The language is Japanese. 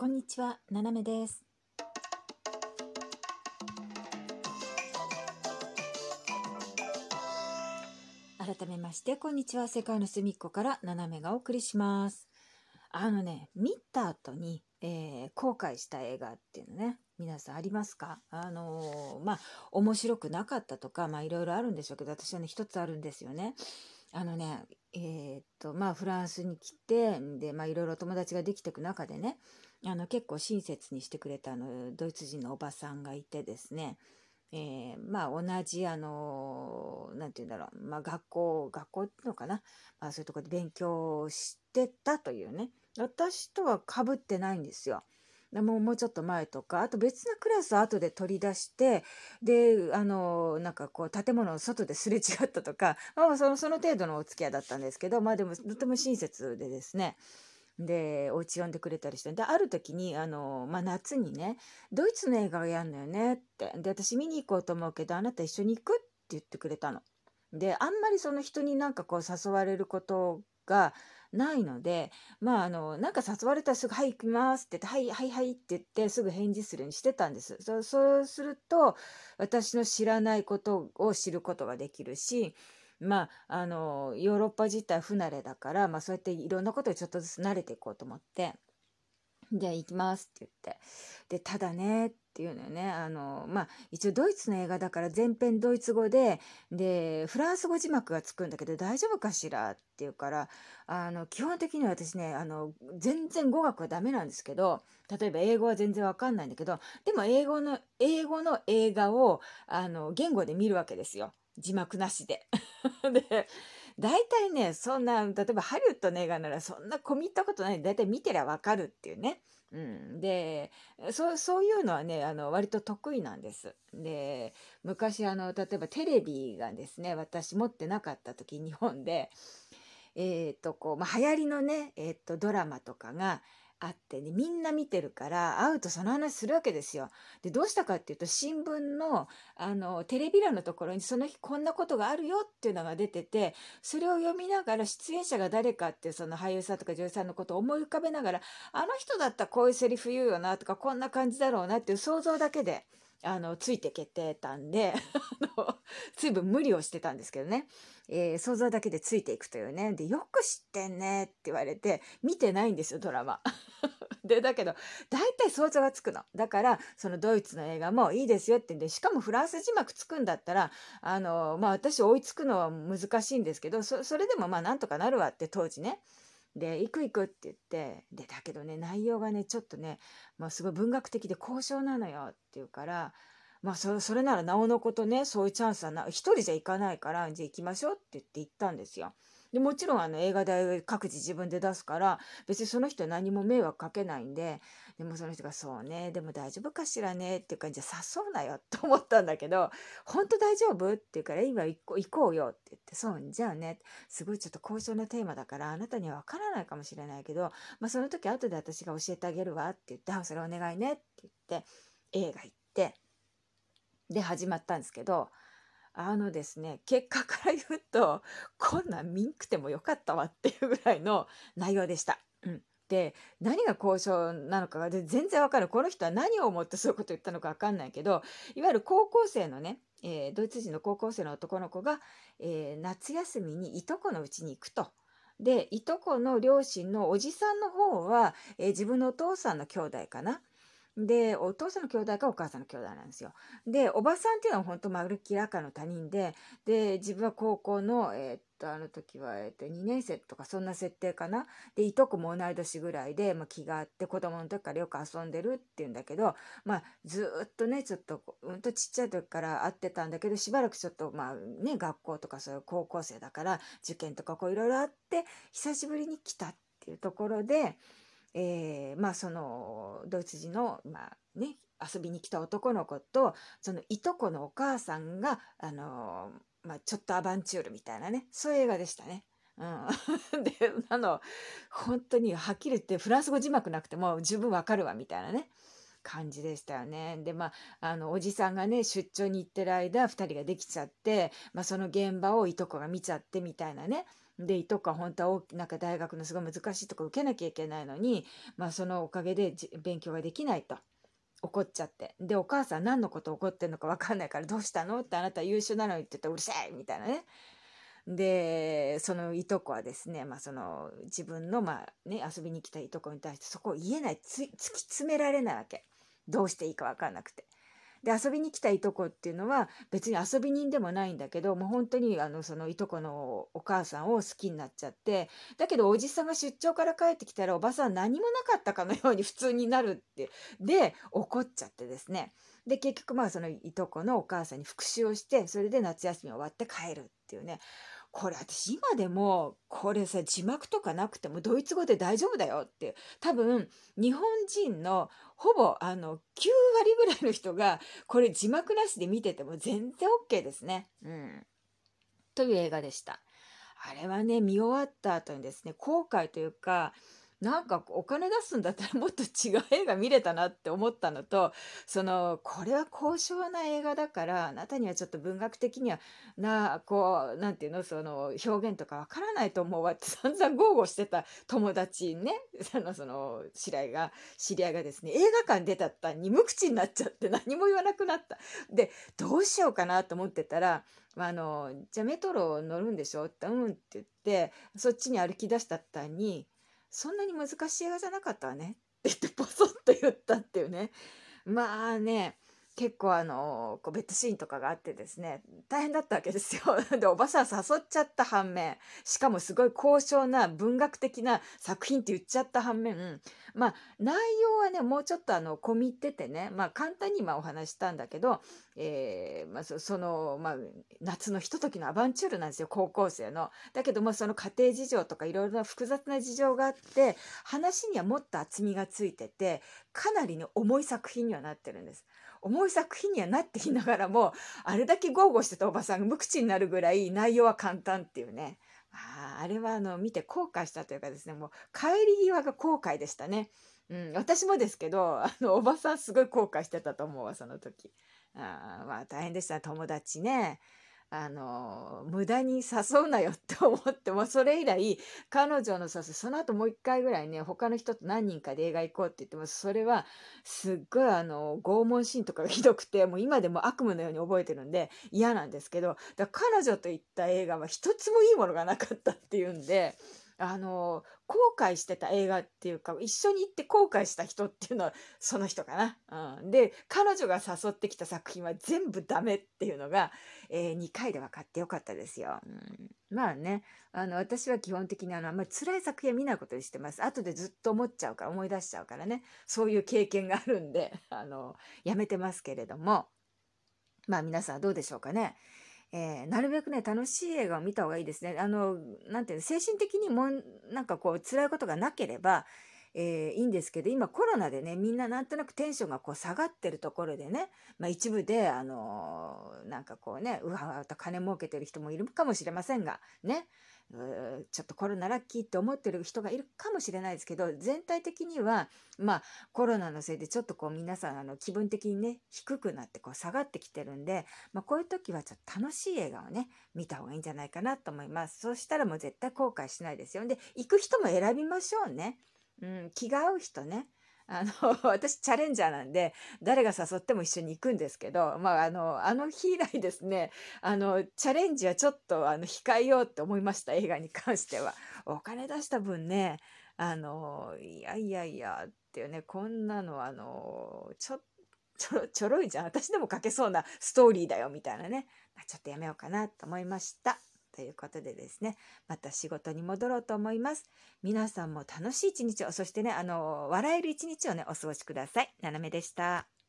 こんにちは、ななめです。改めまして、こんにちは。世界の隅っこからななめがお送りします。あのね、見た後に、えー後悔した映画っていうのね、皆さんありますか？あのーまあ、面白くなかったとか、まあ、いろいろあるんでしょうけど、私はね、一つあるんですよね。あのね、えーっと、まあ、フランスに来て、で、まあ、いろいろ友達ができていく中でね、あの結構親切にしてくれたあのドイツ人のおばさんがいてですね、えーまあ同じあのなんて言うんだろう、まあ、学校学校っていうのかな、まあ、そういうところで勉強してたというね。私とはかぶってないんですよ。もうもうちょっと前とか。あと別なクラスを後で取り出してであのなんかこう建物の外ですれ違ったとか、まあ、そのその程度のお付き合いだったんですけどまあでもとても親切でですね。でお家呼んでくれたりしてである時にあの、まあ、夏にねドイツの映画がやんのよねってで私見に行こうと思うけどあなた一緒に行くって言ってくれたの。であんまりその人になんかこう誘われることがないのでまああのなんか誘われたらすぐ「はい行きます」って言って「はいはいはい」って言ってすぐ返事するようにしてたんです。そうすると私の知らないことを知ることができるしまあ、あのヨーロッパ自体不慣れだから、まあ、そうやっていろんなことにちょっとずつ慣れていこうと思って「じゃあ行きます」って言って。でただねっていうのよね。あの、まあ、一応ドイツの映画だから全編ドイツ語ででフランス語字幕がつくんだけど大丈夫かしらって言うからあの基本的には私ねあの全然語学はダメなんですけど例えば英語は全然わかんないんだけどでも英語の英語の映画をあの言語で見るわけですよ。字幕なしで。で大体ねそんな例えばハリウッドの映画ならそんな込み入ったことない大体見てりゃ分かるっていうね。うん、でそうそういうのはねあの割と得意なんです。で昔あの例えばテレビがですね私持ってなかった時日本でえーとこう、まあ、流行りのね、えーとドラマとかがあってねみんな見てるから会うとその話するわけですよ。でどうしたかっていうと新聞のあのテレビ欄のところにその日こんなことがあるよっていうのが出ててそれを読みながら出演者が誰かっていうその俳優さんとか女優さんのことを思い浮かべながらあの人だったらこういうセリフ言うよなとかこんな感じだろうなっていう想像だけであのついてけてたんで あの随分無理をしてたんですけどね、えー想像だけでついていくというね。でよく知ってんねって言われて見てないんですよドラマ。でだけど大体想像がつくの。だからそのドイツの映画もいいですよってんでしかもフランス字幕つくんだったらあのまあ私追いつくのは難しいんですけどそれでもまあなんとかなるわって当時ね。で行く行くって言ってでだけどね内容がねちょっとね、まあ、すごい文学的で高尚なのよって言うからまあそそれならなおのことねそういうチャンスはな一人じゃ行かないからじゃあ行きましょうって言って行ったんですよ。でもちろんあの映画代各自自分で出すから別にその人何も迷惑かけないんででもその人が「そうねでも大丈夫かしらね」っていう感じで「誘うなよ」と思ったんだけど「本当大丈夫?」って言うから「今行こうよ」って言って「そうじゃあねすごいちょっと高尚なテーマだからあなたには分からないかもしれないけど、まあ、その時後で私が教えてあげるわ」って言って「あそれお願いね」って言って映画行ってで始まったんですけどあのですね結果から言うとこんなん見んくてもよかったわっていうぐらいの内容でした。うんで何が交渉なのかが全然わかるこの人は何を思ってそういうこと言ったのかわかんないけどいわゆる高校生のね、えードイツ人の高校生の男の子が、えー夏休みにいとこの家に行くと。でいとこの両親のおじさんの方は、えー自分のお父さんの兄弟かな。でお父さんの兄弟かお母さんの兄弟なんですよ。でおばさんっていうのは本当まるっきり赤の他人でで自分は高校の、えーっとあの時は、えーっと2年生とかそんな設定かな。でいとこも同い年ぐらいで、まあ、気があって子供の時からよく遊んでるっていうんだけど、まあ、ずっとねちょっとうんとちっちゃい時から会ってたんだけどしばらくちょっとまあね学校とかそういう高校生だから受験とかこういろいろあって久しぶりに来たっていうところで。えーまあそのドイツ人の、まあね、遊びに来た男の子とそのいとこのお母さんが、あのーまあ、ちょっとアバンチュールみたいなねそういう映画でしたね。うん、であの本当にはっきり言ってフランス語字幕なくても十分わかるわみたいなね感じでしたよね。でまああのおじさんがね出張に行ってる間2人ができちゃって、まあ、その現場をいとこが見ちゃってみたいなねでいとこは本当は大なんか大学のすごい難しいとこ受けなきゃいけないのに、まあ、そのおかげで勉強ができないと。怒っちゃってでお母さん何のこと怒ってんのか分かんないから「どうしたの?」ってあなた優秀なのにって言ったら「うるさい!」みたいなねでそのいとこはですね、まあ、その自分の、まあね、遊びに来たいとこに対してそこを言えない突き詰められないわけどうしていいか分かんなくて。で遊びに来たいとこっていうのは別に遊び人でもないんだけどもう本当にあのそのいとこのお母さんを好きになっちゃってだけどおじさんが出張から帰ってきたらおばさん何もなかったかのように普通になるってで怒っちゃってですね。で結局まあそのいとこのお母さんに復讐をしてそれで夏休み終わって帰るっていうね。これ私今でもこれさ字幕とかなくてもドイツ語で大丈夫だよって多分日本人のほぼあの9割ぐらいの人がこれ字幕なしで見てても全然 OK ですね。うん、という映画でした。あれはね見終わった後にですね後悔というかなんかお金出すんだったらもっと違う映画見れたなって思ったのとそのこれは高尚な映画だからあなたにはちょっと文学的にはなこうなんていうのその表現とかわからないと思うわって散々豪語してた友達ね そのその知り合いが知り合いがですね映画館出たったに無口になっちゃって何も言わなくなった。でどうしようかなと思ってたらあのじゃあメトロ乗るんでしょ？ってうんって言ってそっちに歩き出したったにそんなに難しい映画じゃなかったわね。って言ってポソッと言ったっていうね。まあね結構あのこうベッドシーンとかがあってですね大変だったわけですよ。でおばさん誘っちゃった反面しかもすごい高尚な文学的な作品って言っちゃった反面まあ内容はねもうちょっとあの込み入っててねまあ簡単に今お話したんだけど、えーまあ、その、まあ、夏のひとときのアバンチュールなんですよ高校生の。だけどもその家庭事情とかいろいろな複雑な事情があって話にはもっと厚みがついててかなりの重い作品にはなってるんです。重い作品にはなっていながらもあれだけ豪語してたおばさんが無口になるぐらい内容は簡単っていうねああれはあの見て後悔したというかですねもう帰り際が後悔でしたね。うん、私もですけどあのおばさんすごい後悔してたと思うわその時。あまあ大変でした友達ねあの無駄に誘うなよって思ってもそれ以来彼女の誘いその後もう一回ぐらいね他の人と何人かで映画行こうって言ってもそれはすっごいあの拷問シーンとかがひどくてもう今でも悪夢のように覚えてるんで嫌なんですけどだ彼女と行った映画は一つもいいものがなかったっていうんであの後悔してた映画っていうか一緒に行って後悔した人っていうのはその人かな。うん、で彼女が誘ってきた作品は全部ダメっていうのが、えー、2回で分かってよかったですよ。うん、まあねあの私は基本的にあのあんまり辛い作品は見ないことにしてます。後でずっと思っちゃうから思い出しちゃうからねそういう経験があるんであのやめてますけれどもまあ皆さんどうでしょうかね。えー、なるべくね、楽しい映画を見た方がいいですね。あの、なんていうの、精神的にも、なんかこう、辛いことがなければ、えー、いいんですけど、今コロナでね、みんななんとなくテンションがこう下がってるところでね、まあ一部で、あのー、なんかこうね、うわうわと金儲けてる人もいるかもしれませんが、ね、ちょっとコロナラッキーって思ってる人がいるかもしれないですけど全体的にはまあコロナのせいでちょっとこう皆さんあの気分的にね低くなってこう下がってきてるんで、まあ、こういう時はちょっと楽しい映画をね見た方がいいんじゃないかなと思います。そうしたらもう絶対後悔しないですよ。で行く人も選びましょうね、うん、気が合う人ねあの、私チャレンジャーなんで、誰が誘っても一緒に行くんですけど、まあ、あの、あの日以来ですね、あの、チャレンジはちょっと、あの、控えようって思いました、映画に関しては。お金出した分ね、あの、いやいやいや、っていうね、こんなの、あの、ちょ、ちょ、ちょろいじゃん。私でも書けそうなストーリーだよ、みたいなね。ちょっとやめようかなと思いました。ということでですね、また仕事に戻ろうと思います。皆さんも楽しい一日を、そしてね、あの、笑える一日をね、お過ごしください。ななめでした。